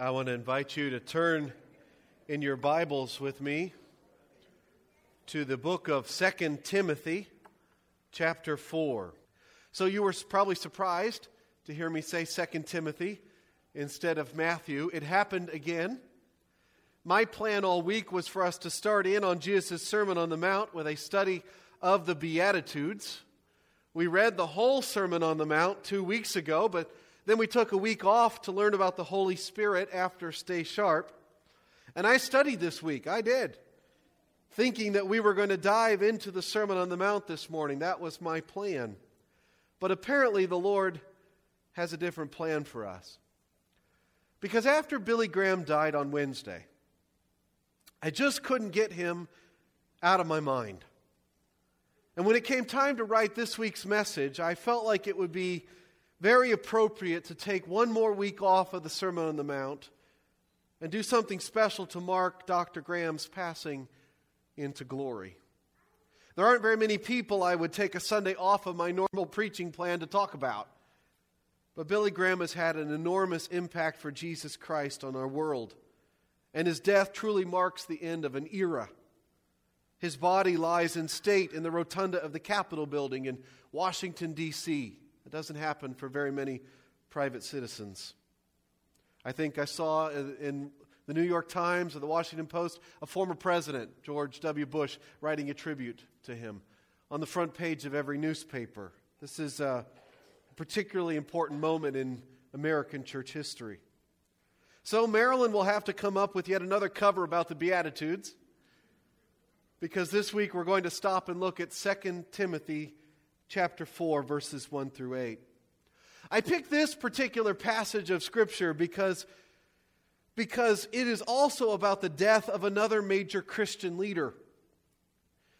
I want to invite you to turn in your Bibles with me to the book of Second Timothy, chapter 4. So you were probably surprised to hear me say Second Timothy instead of Matthew. It happened again. My plan all week was for us to start in on Jesus' Sermon on the Mount with a study of the Beatitudes. We read the whole Sermon on the Mount two weeks ago, but then we took a week off to learn about the Holy Spirit after Stay Sharp. And I studied this week. I did. Thinking that we were going to dive into the Sermon on the Mount this morning. That was my plan. But apparently, the Lord has a different plan for us. Because after Billy Graham died on Wednesday, I just couldn't get him out of my mind. And when it came time to write this week's message, I felt like it would be very appropriate to take one more week off of the Sermon on the Mount and do something special to mark Dr. Graham's passing into glory. There aren't very many people I would take a Sunday off of my normal preaching plan to talk about. But Billy Graham has had an enormous impact for Jesus Christ on our world and his death truly marks the end of an era. His body lies in state in the rotunda of the Capitol building in Washington, D.C. It doesn't happen for very many private citizens. I think I saw in the New York Times or the Washington Post a former president, George W. Bush, writing a tribute to him on the front page of every newspaper. This is a particularly important moment in American church history. So Marilyn will have to come up with yet another cover about the Beatitudes because this week we're going to stop and look at 2 Timothy chapter 4 verses 1 through 8. I picked this particular passage of scripture because because it is also about the death of another major Christian leader.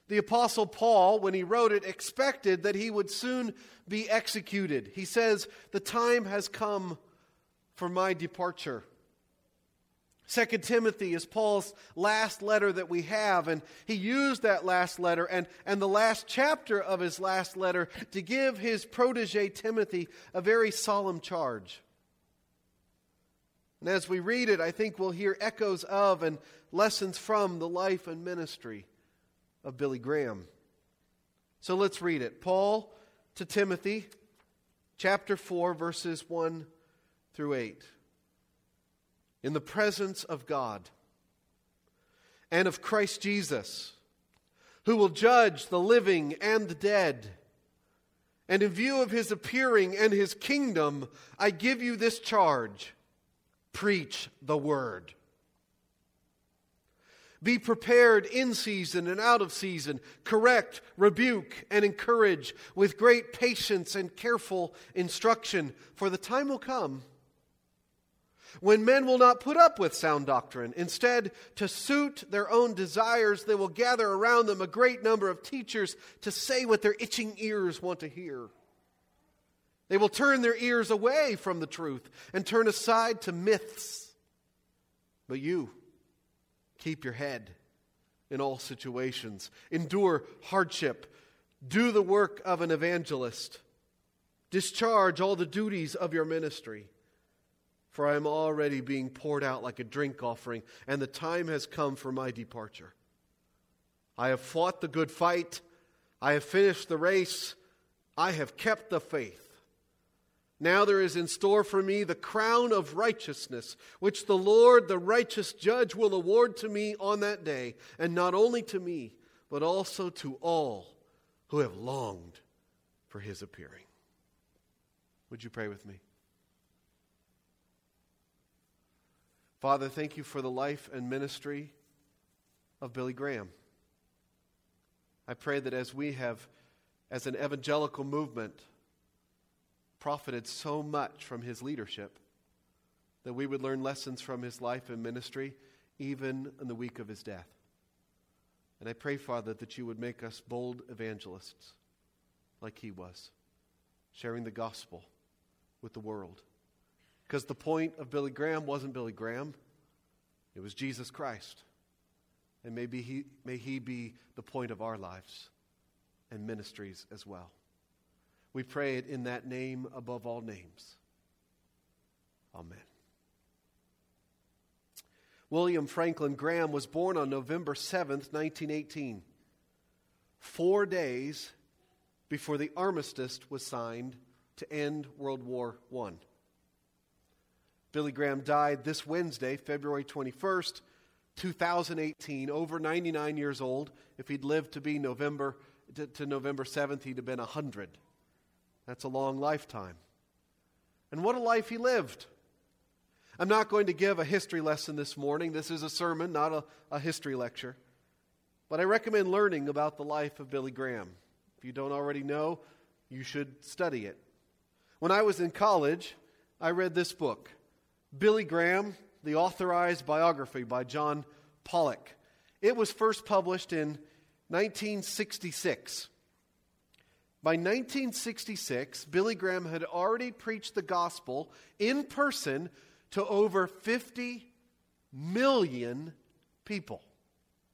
The Apostle Paul, when he wrote it, expected that he would soon be executed. He says, The time has come for my departure. Second Timothy is Paul's last letter that we have, and he used that last letter and, and the last chapter of his last letter to give his protege Timothy a very solemn charge. And as we read it, I think we'll hear echoes of and lessons from the life and ministry of Billy Graham. So let's read it. Paul to Timothy, chapter 4, verses 1 through 8 in the presence of God and of Christ Jesus, who will judge the living and the dead. And in view of his appearing and his kingdom, I give you this charge preach the word. Be prepared in season and out of season. Correct, rebuke, and encourage with great patience and careful instruction, for the time will come when men will not put up with sound doctrine. Instead, to suit their own desires, they will gather around them a great number of teachers to say what their itching ears want to hear. They will turn their ears away from the truth and turn aside to myths. But you, keep your head in all situations, endure hardship, do the work of an evangelist, discharge all the duties of your ministry for I am already being poured out like a drink offering, and the time has come for my departure. I have fought the good fight, I have finished the race, I have kept the faith. Now there is in store for me the crown of righteousness, which the Lord, the righteous judge, will award to me on that day, and not only to me, but also to all who have longed for his appearing. Would you pray with me? Father, thank you for the life and ministry of Billy Graham. I pray that as we have, as an evangelical movement, profited so much from his leadership, that we would learn lessons from his life and ministry even in the week of his death. And I pray, Father, that you would make us bold evangelists like he was, sharing the gospel with the world. Because the point of Billy Graham wasn't Billy Graham, it was Jesus Christ. And maybe he, may he be the point of our lives and ministries as well. We pray it in that name above all names. Amen. William Franklin Graham was born on November 7th, 1918, four days before the armistice was signed to end World War I. Billy Graham died this Wednesday, February 21st, 2018, over 99 years old. If he'd lived to be November to, to November 7th, he'd have been 100. That's a long lifetime. And what a life he lived. I'm not going to give a history lesson this morning. This is a sermon, not a, a history lecture. But I recommend learning about the life of Billy Graham. If you don't already know, you should study it. When I was in college, I read this book Billy Graham, the authorized biography by John Pollock. It was first published in 1966. By 1966, Billy Graham had already preached the gospel in person to over 50 million people.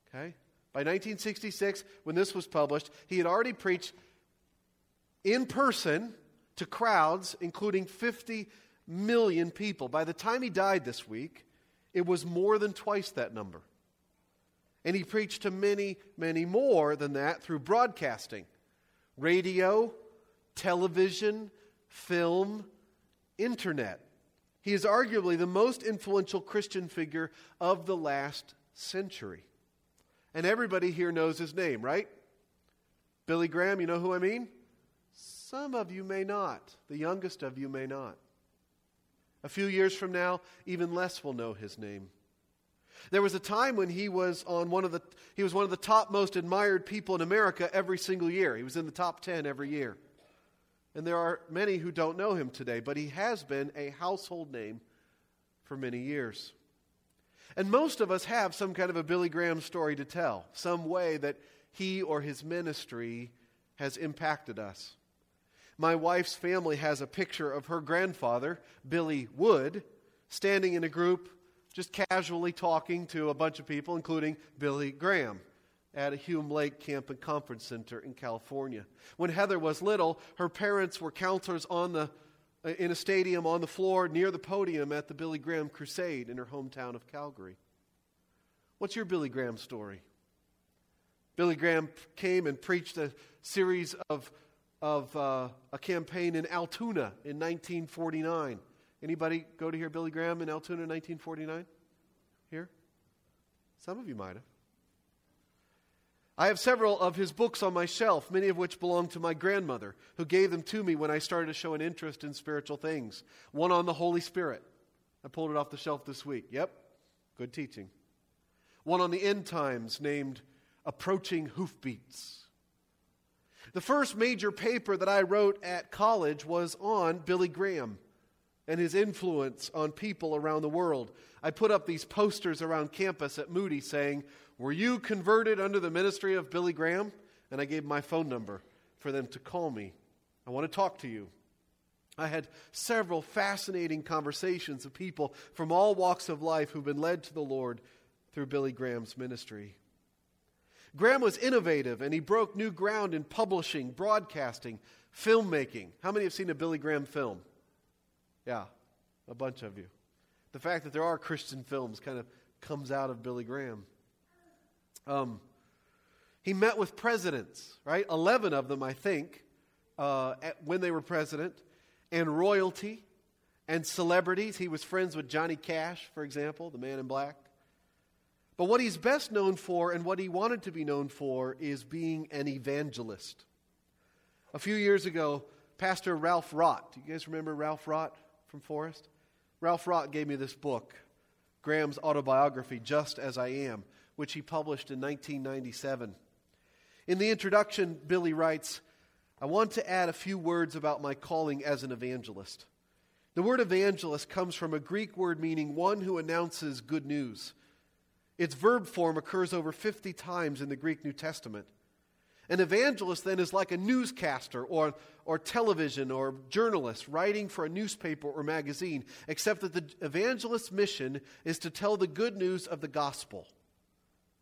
Okay? By 1966, when this was published, he had already preached in person to crowds, including 50 million people. By the time he died this week, it was more than twice that number. And he preached to many, many more than that through broadcasting radio, television, film, internet. He is arguably the most influential Christian figure of the last century. And everybody here knows his name, right? Billy Graham, you know who I mean? Some of you may not. The youngest of you may not. A few years from now, even less will know his name. There was a time when he was on one of the he was one of the top most admired people in America every single year. He was in the top 10 every year. And there are many who don't know him today, but he has been a household name for many years. And most of us have some kind of a Billy Graham story to tell, some way that he or his ministry has impacted us. My wife's family has a picture of her grandfather, Billy Wood, standing in a group just casually talking to a bunch of people, including Billy Graham, at a Hume Lake Camp and Conference Center in California. When Heather was little, her parents were counselors on the, uh, in a stadium on the floor near the podium at the Billy Graham Crusade in her hometown of Calgary. What's your Billy Graham story? Billy Graham came and preached a series of of uh, a campaign in Altoona in 1949. Anybody go to hear Billy Graham in Altoona in 1949? Here? Some of you might have. I have several of his books on my shelf, many of which belong to my grandmother, who gave them to me when I started to show an interest in spiritual things. One on the Holy Spirit. I pulled it off the shelf this week. Yep, good teaching. One on the end times named Approaching Hoofbeats. The first major paper that I wrote at college was on Billy Graham and his influence on people around the world. I put up these posters around campus at Moody saying, Were you converted under the ministry of Billy Graham? And I gave my phone number for them to call me. I want to talk to you. I had several fascinating conversations with people from all walks of life who've been led to the Lord through Billy Graham's ministry. Graham was innovative and he broke new ground in publishing, broadcasting, filmmaking. How many have seen a Billy Graham film? Yeah, a bunch of you. The fact that there are Christian films kind of comes out of Billy Graham. Um, he met with presidents, right? 11 of them, I think, uh, at, when they were president, and royalty and celebrities. He was friends with Johnny Cash, for example, the man in black. But what he's best known for and what he wanted to be known for is being an evangelist. A few years ago, Pastor Ralph Rott, do you guys remember Ralph Rott from Forest? Ralph Rott gave me this book, Graham's autobiography, Just as I Am, which he published in 1997. In the introduction, Billy writes, I want to add a few words about my calling as an evangelist. The word evangelist comes from a Greek word meaning one who announces good news. Its verb form occurs over 50 times in the Greek New Testament. An evangelist then is like a newscaster or, or television or journalist writing for a newspaper or magazine, except that the evangelist's mission is to tell the good news of the gospel.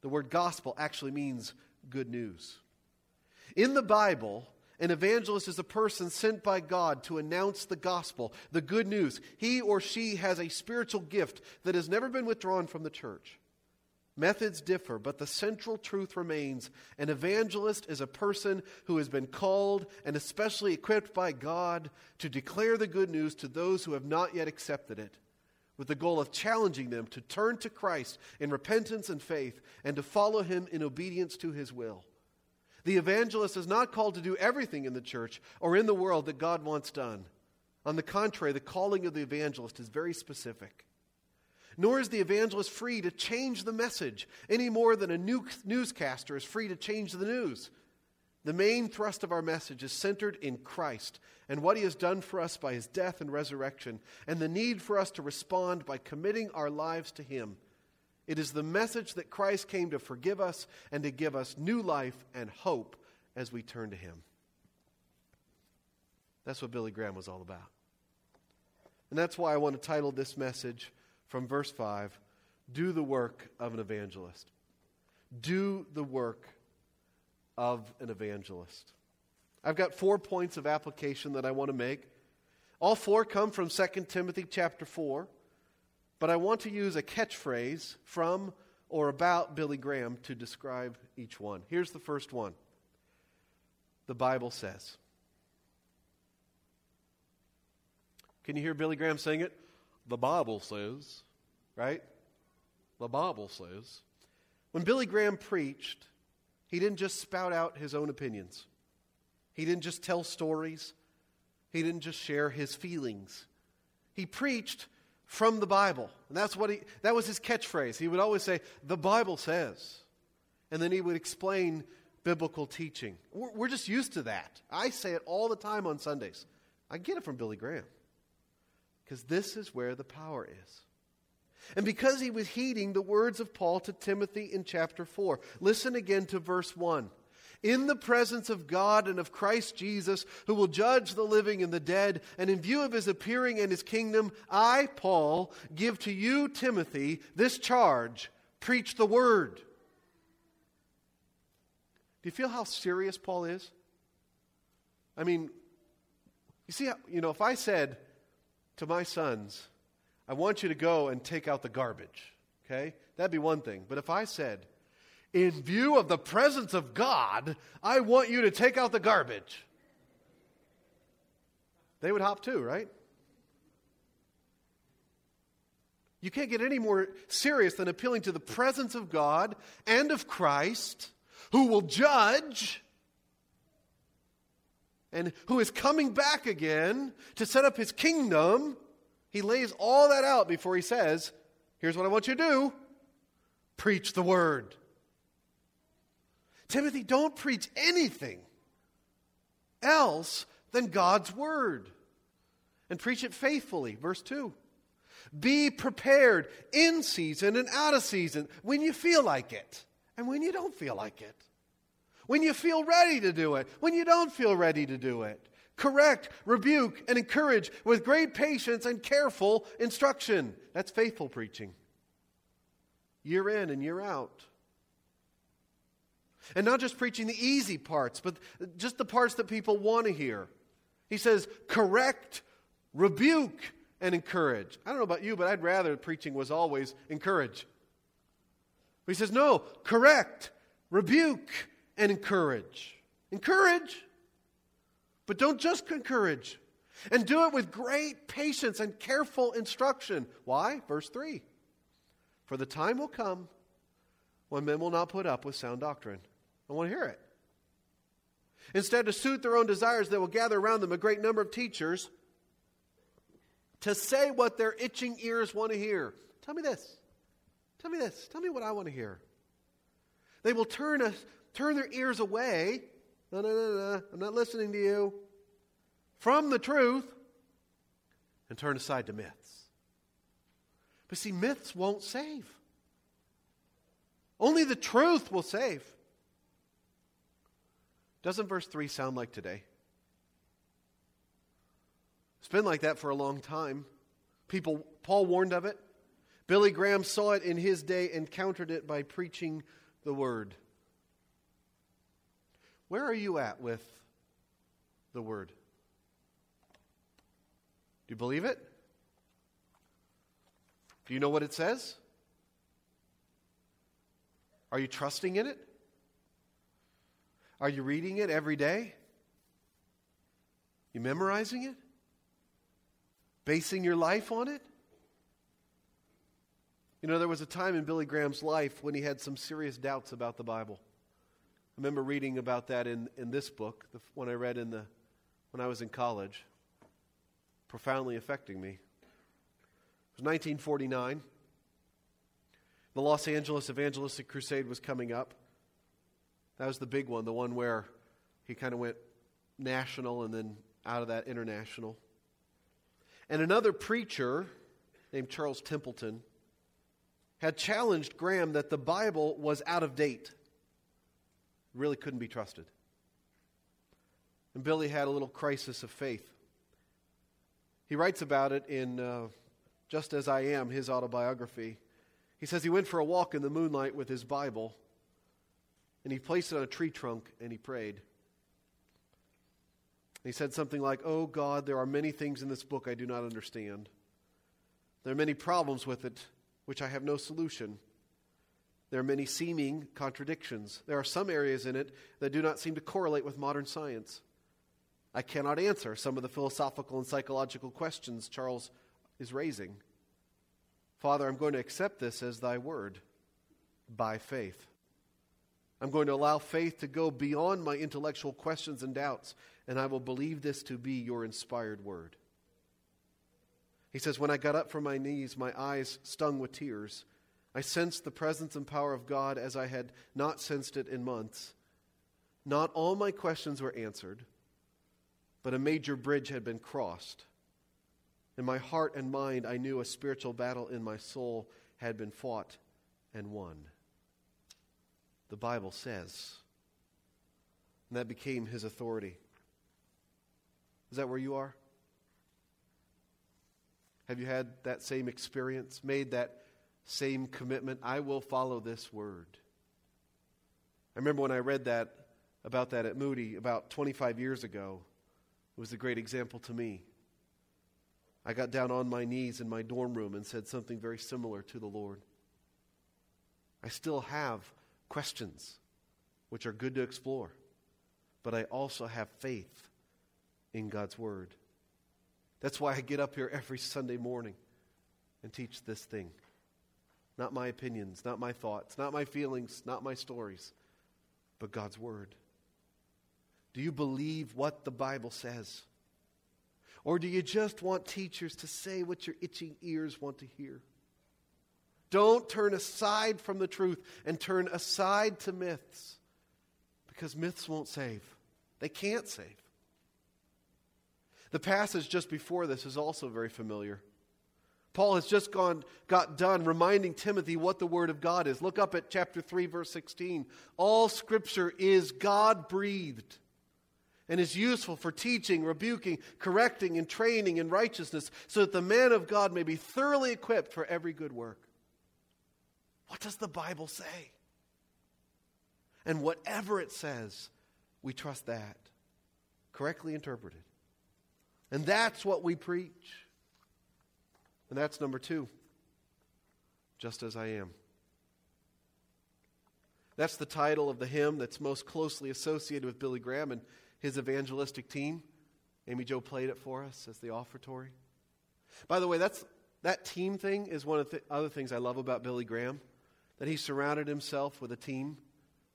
The word gospel actually means good news. In the Bible, An evangelist is a person sent by God to announce the gospel, the good news. He or she has a spiritual gift that has never been withdrawn from the church. Methods differ, but the central truth remains. An evangelist is a person who has been called and especially equipped by God to declare the good news to those who have not yet accepted it, with the goal of challenging them to turn to Christ in repentance and faith and to follow him in obedience to his will. The evangelist is not called to do everything in the church or in the world that God wants done. On the contrary, the calling of the evangelist is very specific. Nor is the evangelist free to change the message any more than a new newscaster is free to change the news. The main thrust of our message is centered in Christ and what he has done for us by his death and resurrection, and the need for us to respond by committing our lives to him. It is the message that Christ came to forgive us and to give us new life and hope as we turn to him. That's what Billy Graham was all about. And that's why I want to title this message from verse 5 Do the work of an evangelist. Do the work of an evangelist. I've got four points of application that I want to make. All four come from 2 Timothy chapter 4, but I want to use a catchphrase from or about Billy Graham to describe each one. Here's the first one The Bible says. Can you hear Billy Graham saying it? The Bible says, right? The Bible says. When Billy Graham preached, he didn't just spout out his own opinions. He didn't just tell stories. He didn't just share his feelings. He preached from the Bible. And that's what he that was his catchphrase. He would always say, "The Bible says." And then he would explain biblical teaching. We're, we're just used to that. I say it all the time on Sundays. I get it from Billy Graham because this is where the power is. And because he was heeding the words of Paul to Timothy in chapter 4, listen again to verse 1. In the presence of God and of Christ Jesus, who will judge the living and the dead, and in view of his appearing and his kingdom, I, Paul, give to you, Timothy, this charge preach the word. Do you feel how serious Paul is? I mean, you see, you know, if I said, to my sons, I want you to go and take out the garbage. Okay? That'd be one thing. But if I said, in view of the presence of God, I want you to take out the garbage, they would hop to, right? You can't get any more serious than appealing to the presence of God and of Christ, who will judge and who is coming back again to set up his kingdom, he lays all that out before he says, Here's what I want you to do preach the word. Timothy, don't preach anything else than God's word. And preach it faithfully. Verse 2. Be prepared in season and out of season when you feel like it and when you don't feel like it when you feel ready to do it, when you don't feel ready to do it. Correct, rebuke, and encourage with great patience and careful instruction. That's faithful preaching. Year in and year out. And not just preaching the easy parts, but just the parts that people want to hear. He says, correct, rebuke, and encourage. I don't know about you, but I'd rather preaching was always encourage. But he says, no, correct, rebuke, and encourage. Encourage, but don't just encourage. And do it with great patience and careful instruction. Why? Verse 3 For the time will come when men will not put up with sound doctrine. I want to hear it. Instead, to suit their own desires, they will gather around them a great number of teachers to say what their itching ears want to hear. Tell me this. Tell me this. Tell me what I want to hear. They will turn us turn their ears away. No, no, no, no. I'm not listening to you. From the truth and turn aside to myths. But see, myths won't save. Only the truth will save. Doesn't verse 3 sound like today? It's been like that for a long time. People, Paul warned of it. Billy Graham saw it in his day and countered it by preaching the word. Where are you at with the Word? Do you believe it? Do you know what it says? Are you trusting in it? Are you reading it every day? You memorizing it? Basing your life on it? You know, there was a time in Billy Graham's life when he had some serious doubts about the Bible. I remember reading about that in, in this book, the one I read in the, when I was in college, profoundly affecting me. It was 1949. The Los Angeles Evangelistic Crusade was coming up. That was the big one, the one where he kind of went national and then out of that international. And another preacher named Charles Templeton had challenged Graham that the Bible was out of date, really couldn't be trusted. And Billy had a little crisis of faith. He writes about it in uh, Just As I Am, his autobiography. He says he went for a walk in the moonlight with his Bible, and he placed it on a tree trunk and he prayed. He said something like, Oh God, there are many things in this book I do not understand. There are many problems with it which I have no solution. There are many seeming contradictions. There are some areas in it that do not seem to correlate with modern science. I cannot answer some of the philosophical and psychological questions Charles is raising. Father, I'm going to accept this as thy word by faith. I'm going to allow faith to go beyond my intellectual questions and doubts, and I will believe this to be your inspired word. He says, When I got up from my knees, my eyes stung with tears. I sensed the presence and power of God as I had not sensed it in months. Not all my questions were answered, but a major bridge had been crossed. In my heart and mind, I knew a spiritual battle in my soul had been fought and won. The Bible says. And that became his authority. Is that where you are? Have you had that same experience? Made that same commitment? I will follow this word. I remember when I read that about that at Moody about 25 years ago. It was a great example to me. I got down on my knees in my dorm room and said something very similar to the Lord. I still have questions, which are good to explore, but I also have faith in God's Word. That's why I get up here every Sunday morning and teach this thing. Not my opinions, not my thoughts, not my feelings, not my stories, but God's Word. Do you believe what the Bible says? Or do you just want teachers to say what your itching ears want to hear? Don't turn aside from the truth and turn aside to myths because myths won't save. They can't save. The passage just before this is also very familiar. Paul has just gone, got done reminding Timothy what the Word of God is. Look up at chapter 3, verse 16. All Scripture is God breathed and is useful for teaching, rebuking, correcting, and training in righteousness, so that the man of God may be thoroughly equipped for every good work. What does the Bible say? And whatever it says, we trust that, correctly interpreted. And that's what we preach. And that's number two, just as I am. That's the title of the hymn that's most closely associated with Billy Graham. And his evangelistic team. Amy Joe played it for us as the offertory. By the way, that's, that team thing is one of the other things I love about Billy Graham, that he surrounded himself with a team.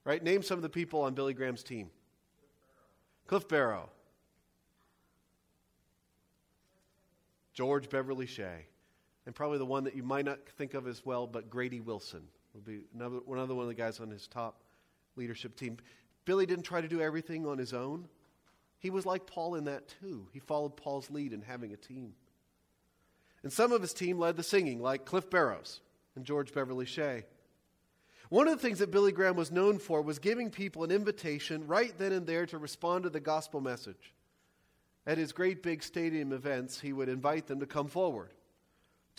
Right? Name some of the people on Billy Graham's team. Cliff Barrow. George Beverly Shea. And probably the one that you might not think of as well, but Grady Wilson will be another, another one of the guys on his top leadership team. Billy didn't try to do everything on his own. He was like Paul in that too. He followed Paul's lead in having a team. And some of his team led the singing, like Cliff Barrows and George Beverly Shea. One of the things that Billy Graham was known for was giving people an invitation right then and there to respond to the gospel message. At his great big stadium events, he would invite them to come forward,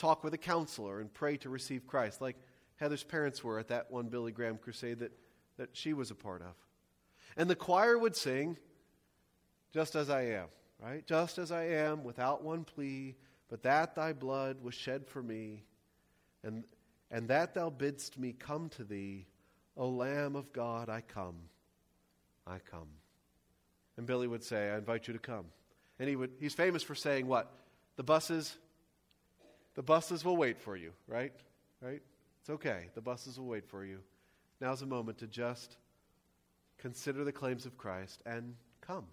talk with a counselor, and pray to receive Christ, like Heather's parents were at that one Billy Graham crusade that, that she was a part of. And the choir would sing, just as I am, right? Just as I am, without one plea, but that thy blood was shed for me, and, and that thou bidst me come to thee, O Lamb of God, I come, I come. And Billy would say, I invite you to come. And he would, he's famous for saying what? The buses, the buses will wait for you, right? Right? It's okay. The buses will wait for you. Now's a moment to just consider the claims of Christ and come.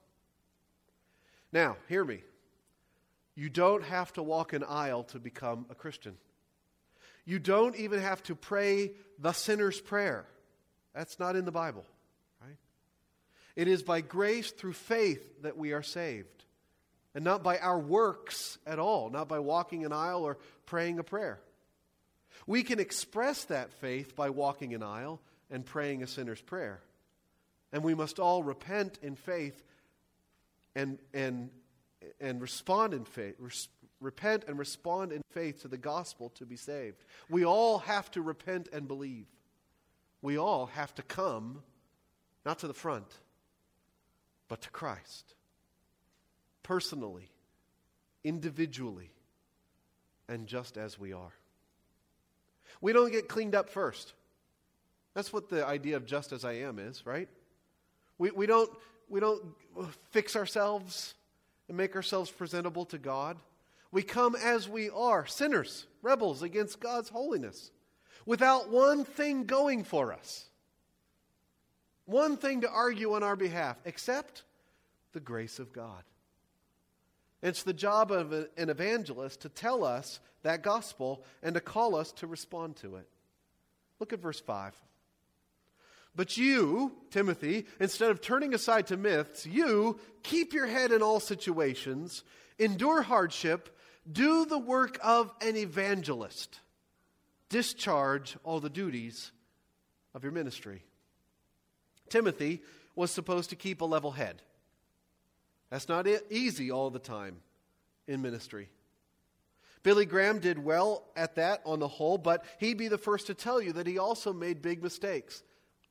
Now, hear me. You don't have to walk an aisle to become a Christian. You don't even have to pray the sinner's prayer. That's not in the Bible, right? It is by grace through faith that we are saved, and not by our works at all, not by walking an aisle or praying a prayer. We can express that faith by walking an aisle and praying a sinner's prayer. And we must all repent in faith and, and, and respond in faith, res, repent and respond in faith to the gospel to be saved. We all have to repent and believe. We all have to come, not to the front, but to Christ. Personally, individually, and just as we are. We don't get cleaned up first. That's what the idea of just as I am is, right? We, we don't we don't fix ourselves and make ourselves presentable to God. We come as we are, sinners, rebels against God's holiness, without one thing going for us, one thing to argue on our behalf, except the grace of God. It's the job of an evangelist to tell us that gospel and to call us to respond to it. Look at verse 5. But you, Timothy, instead of turning aside to myths, you keep your head in all situations, endure hardship, do the work of an evangelist, discharge all the duties of your ministry. Timothy was supposed to keep a level head. That's not easy all the time in ministry. Billy Graham did well at that on the whole, but he'd be the first to tell you that he also made big mistakes.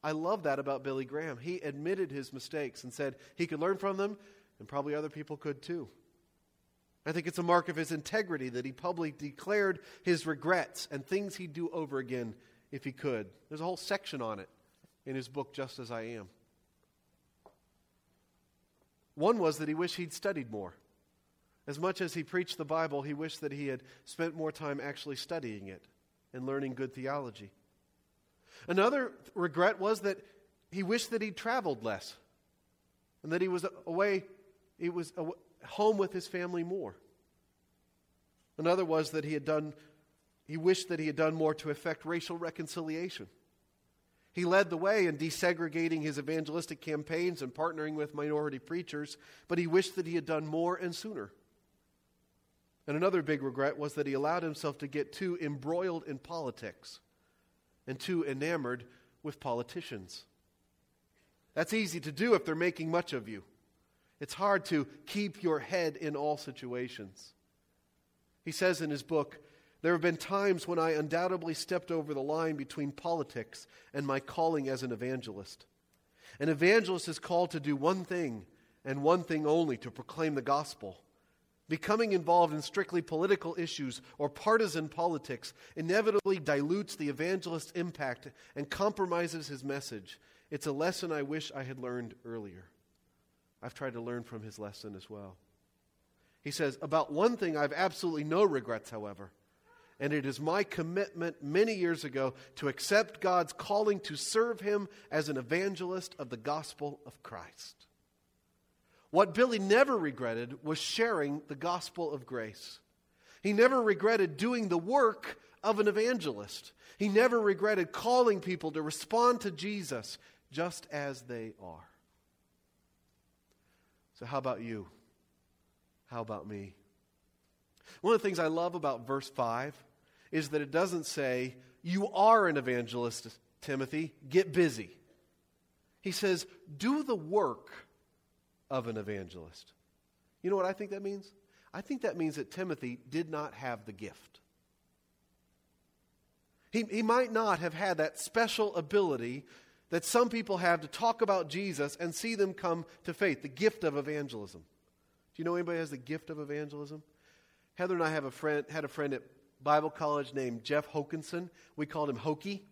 I love that about Billy Graham. He admitted his mistakes and said he could learn from them, and probably other people could too. I think it's a mark of his integrity that he publicly declared his regrets and things he'd do over again if he could. There's a whole section on it in his book, Just as I Am. One was that he wished he'd studied more. As much as he preached the Bible, he wished that he had spent more time actually studying it and learning good theology. Another regret was that he wished that he'd traveled less and that he was away, he was home with his family more. Another was that he had done, he wished that he had done more to effect racial reconciliation. He led the way in desegregating his evangelistic campaigns and partnering with minority preachers, but he wished that he had done more and sooner. And another big regret was that he allowed himself to get too embroiled in politics and too enamored with politicians. That's easy to do if they're making much of you. It's hard to keep your head in all situations. He says in his book, There have been times when I undoubtedly stepped over the line between politics and my calling as an evangelist. An evangelist is called to do one thing and one thing only to proclaim the gospel. Becoming involved in strictly political issues or partisan politics inevitably dilutes the evangelist's impact and compromises his message. It's a lesson I wish I had learned earlier. I've tried to learn from his lesson as well. He says, About one thing, I have absolutely no regrets, however, and it is my commitment many years ago to accept God's calling to serve him as an evangelist of the gospel of Christ. What Billy never regretted was sharing the gospel of grace. He never regretted doing the work of an evangelist. He never regretted calling people to respond to Jesus just as they are. So, how about you? How about me? One of the things I love about verse 5 is that it doesn't say, You are an evangelist, Timothy, get busy. He says, Do the work of an evangelist. You know what I think that means? I think that means that Timothy did not have the gift. He, he might not have had that special ability that some people have to talk about Jesus and see them come to faith, the gift of evangelism. Do you know anybody has the gift of evangelism? Heather and I have a friend, had a friend at Bible college named Jeff Hokinson. We called him Hokey.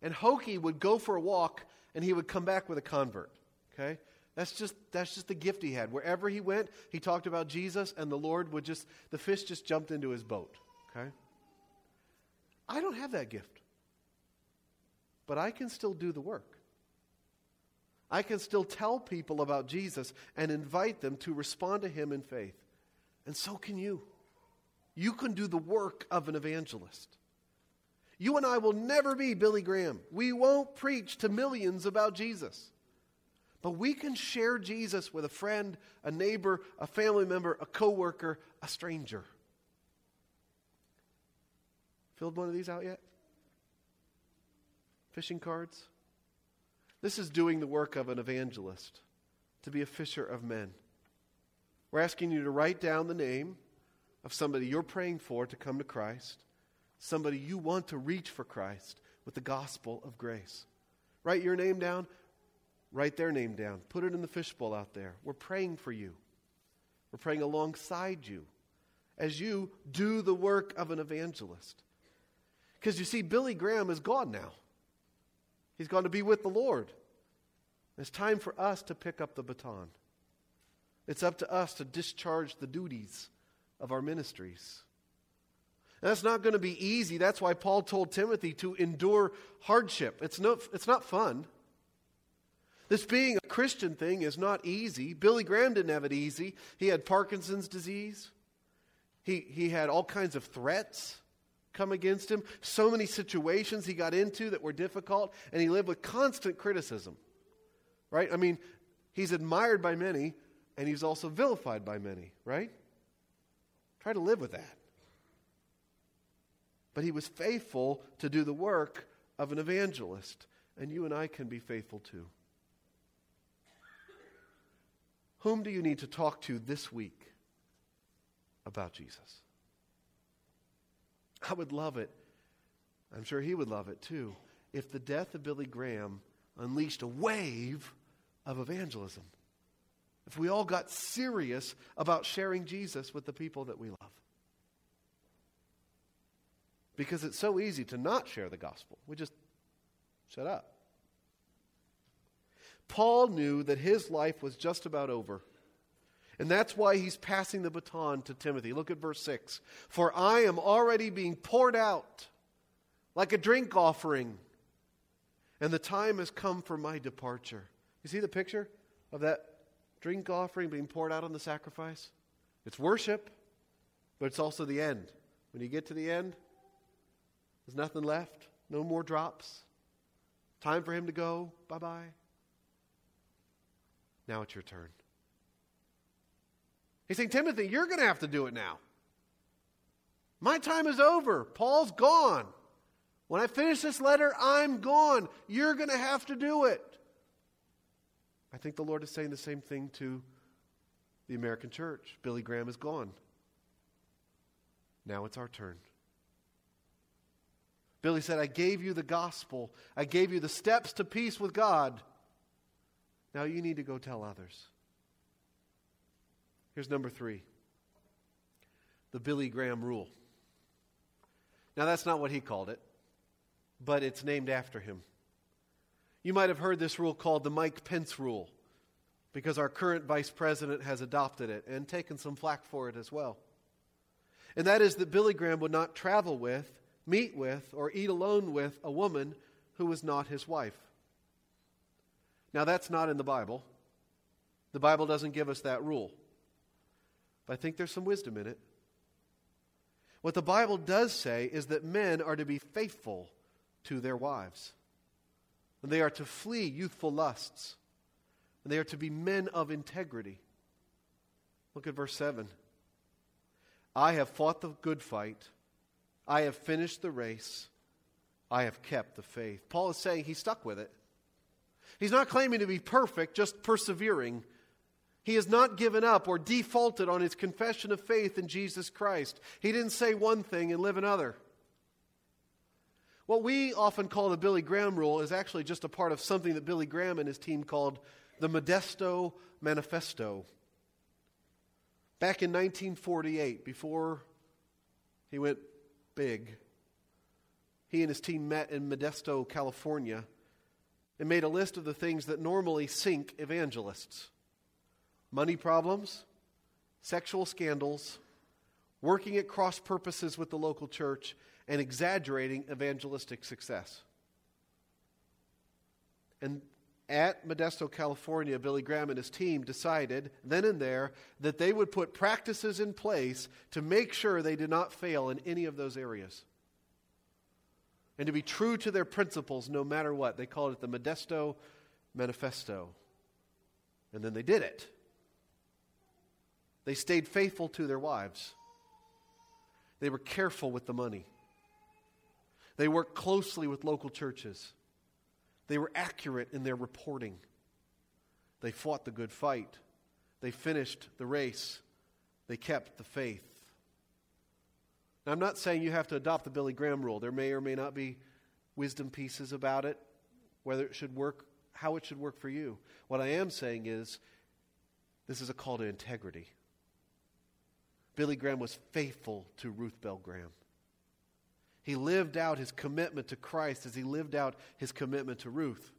And Hokey would go for a walk and he would come back with a convert. Okay? That's just that's just the gift he had. Wherever he went, he talked about Jesus and the Lord would just the fish just jumped into his boat. Okay? I don't have that gift. But I can still do the work. I can still tell people about Jesus and invite them to respond to him in faith. And so can you. You can do the work of an evangelist. You and I will never be Billy Graham. We won't preach to millions about Jesus. But we can share Jesus with a friend, a neighbor, a family member, a coworker, a stranger. Filled one of these out yet? Fishing cards? This is doing the work of an evangelist, to be a fisher of men. We're asking you to write down the name of somebody you're praying for to come to Christ, somebody you want to reach for Christ with the gospel of grace. Write your name down, write their name down, put it in the fishbowl out there. We're praying for you, we're praying alongside you as you do the work of an evangelist. Because you see, Billy Graham is gone now. He's gone to be with the Lord. It's time for us to pick up the baton. It's up to us to discharge the duties of our ministries. And that's not going to be easy. That's why Paul told Timothy to endure hardship. It's, no, it's not fun. This being a Christian thing is not easy. Billy Graham didn't have it easy. He had Parkinson's disease, he, he had all kinds of threats come against him, so many situations he got into that were difficult, and he lived with constant criticism. Right? I mean, he's admired by many, and he's also vilified by many, right? Try to live with that. But he was faithful to do the work of an evangelist, and you and I can be faithful too. Whom do you need to talk to this week about Jesus? I would love it. I'm sure he would love it too. If the death of Billy Graham unleashed a wave of evangelism. If we all got serious about sharing Jesus with the people that we love. Because it's so easy to not share the gospel. We just shut up. Paul knew that his life was just about over. And that's why he's passing the baton to Timothy. Look at verse 6. For I am already being poured out like a drink offering, and the time has come for my departure. You see the picture of that drink offering being poured out on the sacrifice? It's worship, but it's also the end. When you get to the end, there's nothing left, no more drops. Time for him to go. Bye bye. Now it's your turn. He's saying, Timothy, you're going to have to do it now. My time is over. Paul's gone. When I finish this letter, I'm gone. You're going to have to do it. I think the Lord is saying the same thing to the American church. Billy Graham is gone. Now it's our turn. Billy said, I gave you the gospel, I gave you the steps to peace with God. Now you need to go tell others. Here's number three the Billy Graham rule. Now, that's not what he called it, but it's named after him. You might have heard this rule called the Mike Pence rule because our current vice president has adopted it and taken some flack for it as well. And that is that Billy Graham would not travel with, meet with, or eat alone with a woman who was not his wife. Now, that's not in the Bible. The Bible doesn't give us that rule. But I think there's some wisdom in it. What the Bible does say is that men are to be faithful to their wives. And they are to flee youthful lusts. And they are to be men of integrity. Look at verse 7. I have fought the good fight. I have finished the race. I have kept the faith. Paul is saying he stuck with it. He's not claiming to be perfect, just persevering. He has not given up or defaulted on his confession of faith in Jesus Christ. He didn't say one thing and live another. What we often call the Billy Graham rule is actually just a part of something that Billy Graham and his team called the Modesto Manifesto. Back in 1948, before he went big, he and his team met in Modesto, California, and made a list of the things that normally sink evangelists money problems, sexual scandals, working at cross purposes with the local church, and exaggerating evangelistic success. And at Modesto, California, Billy Graham and his team decided then and there that they would put practices in place to make sure they did not fail in any of those areas. And to be true to their principles no matter what. They called it the Modesto Manifesto. And then they did it. They stayed faithful to their wives. They were careful with the money. They worked closely with local churches. They were accurate in their reporting. They fought the good fight. They finished the race. They kept the faith. Now, I'm not saying you have to adopt the Billy Graham rule. There may or may not be wisdom pieces about it, whether it should work, how it should work for you. What I am saying is this is a call to integrity. Billy Graham was faithful to Ruth Bell Graham. He lived out his commitment to Christ as he lived out his commitment to Ruth.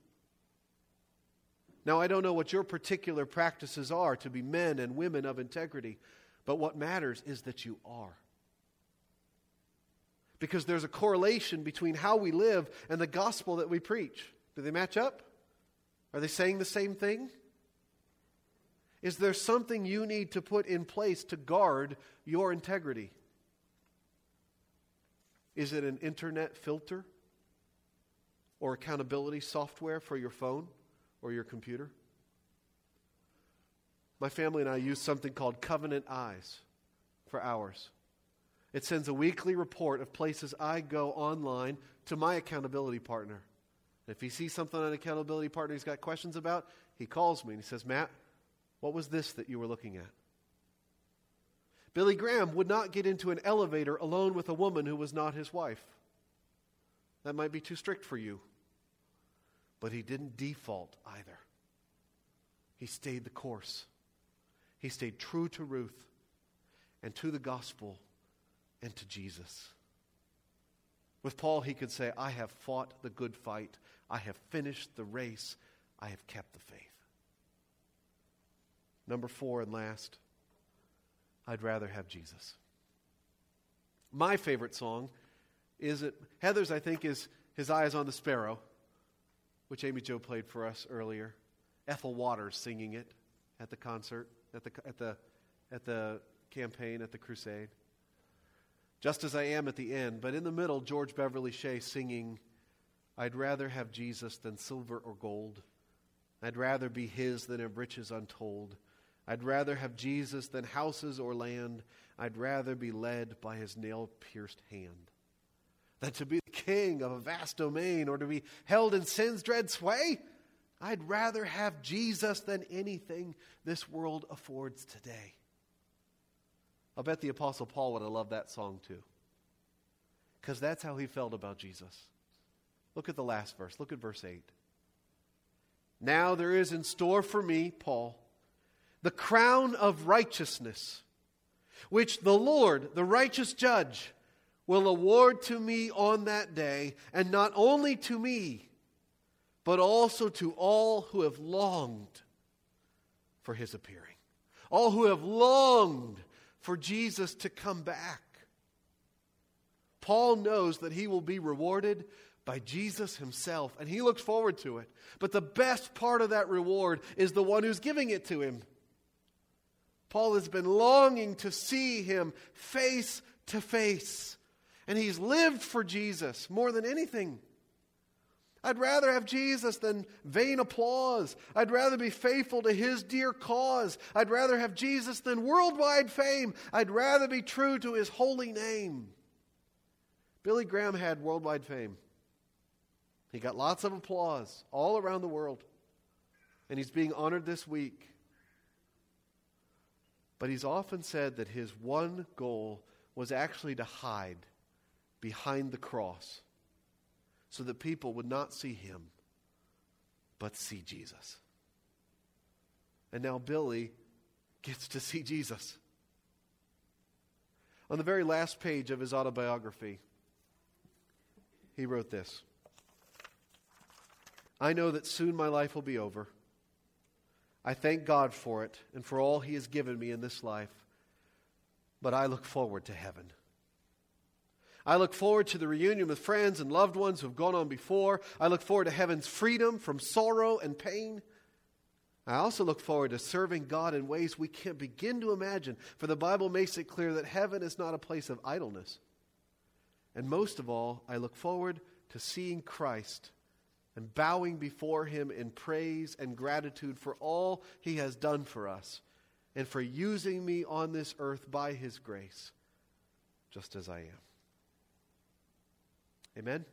Now, I don't know what your particular practices are to be men and women of integrity, but what matters is that you are. Because there's a correlation between how we live and the gospel that we preach. Do they match up? Are they saying the same thing? Is there something you need to put in place to guard your integrity? Is it an internet filter or accountability software for your phone or your computer? My family and I use something called Covenant Eyes for hours. It sends a weekly report of places I go online to my accountability partner. If he sees something on accountability partner he's got questions about, he calls me and he says, Matt, what was this that you were looking at? Billy Graham would not get into an elevator alone with a woman who was not his wife. That might be too strict for you. But he didn't default either. He stayed the course. He stayed true to Ruth and to the gospel and to Jesus. With Paul, he could say, I have fought the good fight. I have finished the race. I have kept the faith. Number four and last, I'd rather have Jesus. My favorite song is it Heather's, I think, is His Eyes on the Sparrow, which Amy Joe played for us earlier. Ethel Waters singing it at the concert, at the, at the, at the campaign, at the crusade. Just as I am at the end, but in the middle, George Beverly Shea singing, I'd rather have Jesus than silver or gold. I'd rather be his than have riches untold. I'd rather have Jesus than houses or land. I'd rather be led by his nail pierced hand than to be the king of a vast domain or to be held in sin's dread sway. I'd rather have Jesus than anything this world affords today. I'll bet the Apostle Paul would have loved that song too. Because that's how he felt about Jesus. Look at the last verse. Look at verse 8. Now there is in store for me, Paul the crown of righteousness, which the Lord, the righteous judge, will award to me on that day, and not only to me, but also to all who have longed for his appearing, all who have longed for Jesus to come back. Paul knows that he will be rewarded by Jesus himself, and he looks forward to it. But the best part of that reward is the one who's giving it to him. Paul has been longing to see him face to face. And he's lived for Jesus more than anything. I'd rather have Jesus than vain applause. I'd rather be faithful to his dear cause. I'd rather have Jesus than worldwide fame. I'd rather be true to his holy name. Billy Graham had worldwide fame. He got lots of applause all around the world. And he's being honored this week. But he's often said that his one goal was actually to hide behind the cross so that people would not see him, but see Jesus. And now Billy gets to see Jesus. On the very last page of his autobiography, he wrote this I know that soon my life will be over. I thank God for it and for all He has given me in this life, but I look forward to heaven. I look forward to the reunion with friends and loved ones who have gone on before. I look forward to heaven's freedom from sorrow and pain. I also look forward to serving God in ways we can't begin to imagine, for the Bible makes it clear that heaven is not a place of idleness. And most of all, I look forward to seeing Christ and bowing before him in praise and gratitude for all he has done for us and for using me on this earth by his grace, just as I am. Amen.